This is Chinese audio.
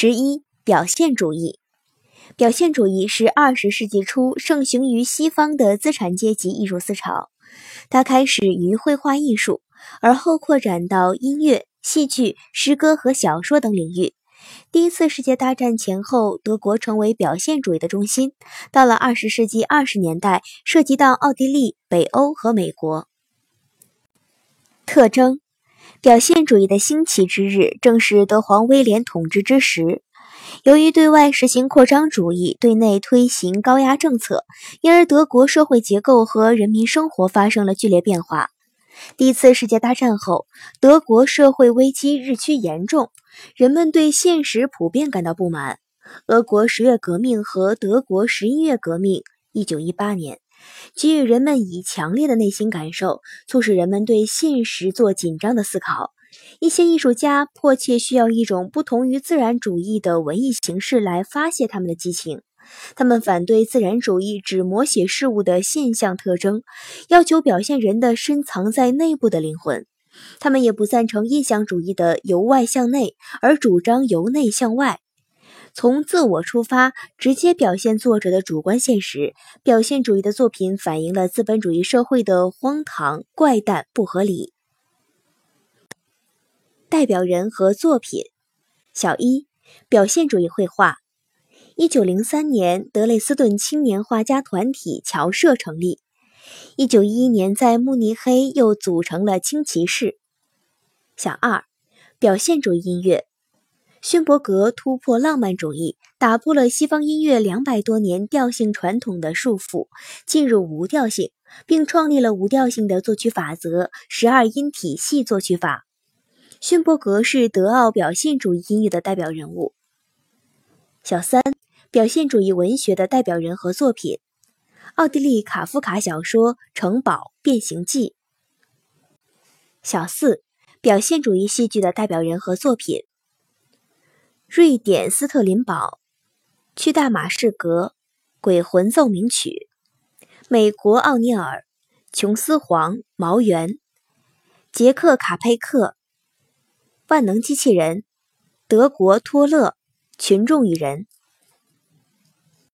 十一、表现主义。表现主义是二十世纪初盛行于西方的资产阶级艺术思潮，它开始于绘画艺术，而后扩展到音乐、戏剧、诗歌和小说等领域。第一次世界大战前后，德国成为表现主义的中心。到了二十世纪二十年代，涉及到奥地利、北欧和美国。特征：表现主义的兴起之日，正是德皇威廉统治之时。由于对外实行扩张主义，对内推行高压政策，因而德国社会结构和人民生活发生了剧烈变化。第一次世界大战后，德国社会危机日趋严重，人们对现实普遍感到不满。俄国十月革命和德国十一月革命（一九一八年）给予人们以强烈的内心感受，促使人们对现实做紧张的思考。一些艺术家迫切需要一种不同于自然主义的文艺形式来发泄他们的激情。他们反对自然主义只摹写事物的现象特征，要求表现人的深藏在内部的灵魂。他们也不赞成印象主义的由外向内，而主张由内向外，从自我出发，直接表现作者的主观现实。表现主义的作品反映了资本主义社会的荒唐、怪诞、不合理。代表人和作品，小一，表现主义绘画。一九零三年，德累斯顿青年画家团体侨社成立。一九一一年，在慕尼黑又组成了青骑士。小二，表现主义音乐。勋伯格突破浪漫主义，打破了西方音乐两百多年调性传统的束缚，进入无调性，并创立了无调性的作曲法则——十二音体系作曲法。勋伯格是德奥表现主义音乐的代表人物。小三。表现主义文学的代表人和作品：奥地利卡夫卡小说《城堡变形记》。小四，表现主义戏剧的代表人和作品：瑞典斯特林堡《去大马士革》《鬼魂奏鸣曲》，美国奥尼尔《琼斯皇》《毛源》，捷克卡佩克《万能机器人》，德国托勒《群众与人》。